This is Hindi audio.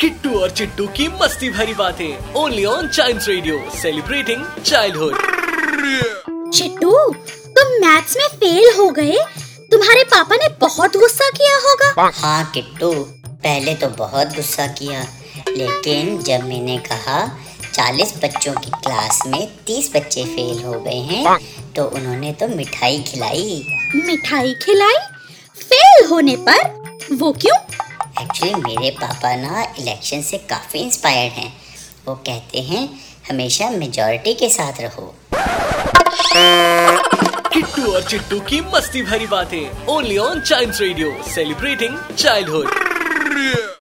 किट्टू और चिट्टू की मस्ती भरी बातें। Only on child radio celebrating childhood Chittu तुम मैथ्स में फेल हो गए। तुम्हारे पापा ने बहुत गुस्सा किया होगा। हाँ किट्टू पहले तो बहुत गुस्सा किया। लेकिन जब मैंने कहा चालीस बच्चों की क्लास में तीस बच्चे फेल हो गए हैं तो उन्होंने तो मिठाई खिलाई। मिठाई खिलाई? फेल होने पर? वो क्यों? एक्चुअली मेरे पापा ना इलेक्शन से काफ़ी इंस्पायर्ड हैं। वो कहते हैं, हमेशा मेजॉरिटी के साथ रहो। किट्टू और चिट्टू की मस्ती भरी बातें। Only on child radio celebrating childhood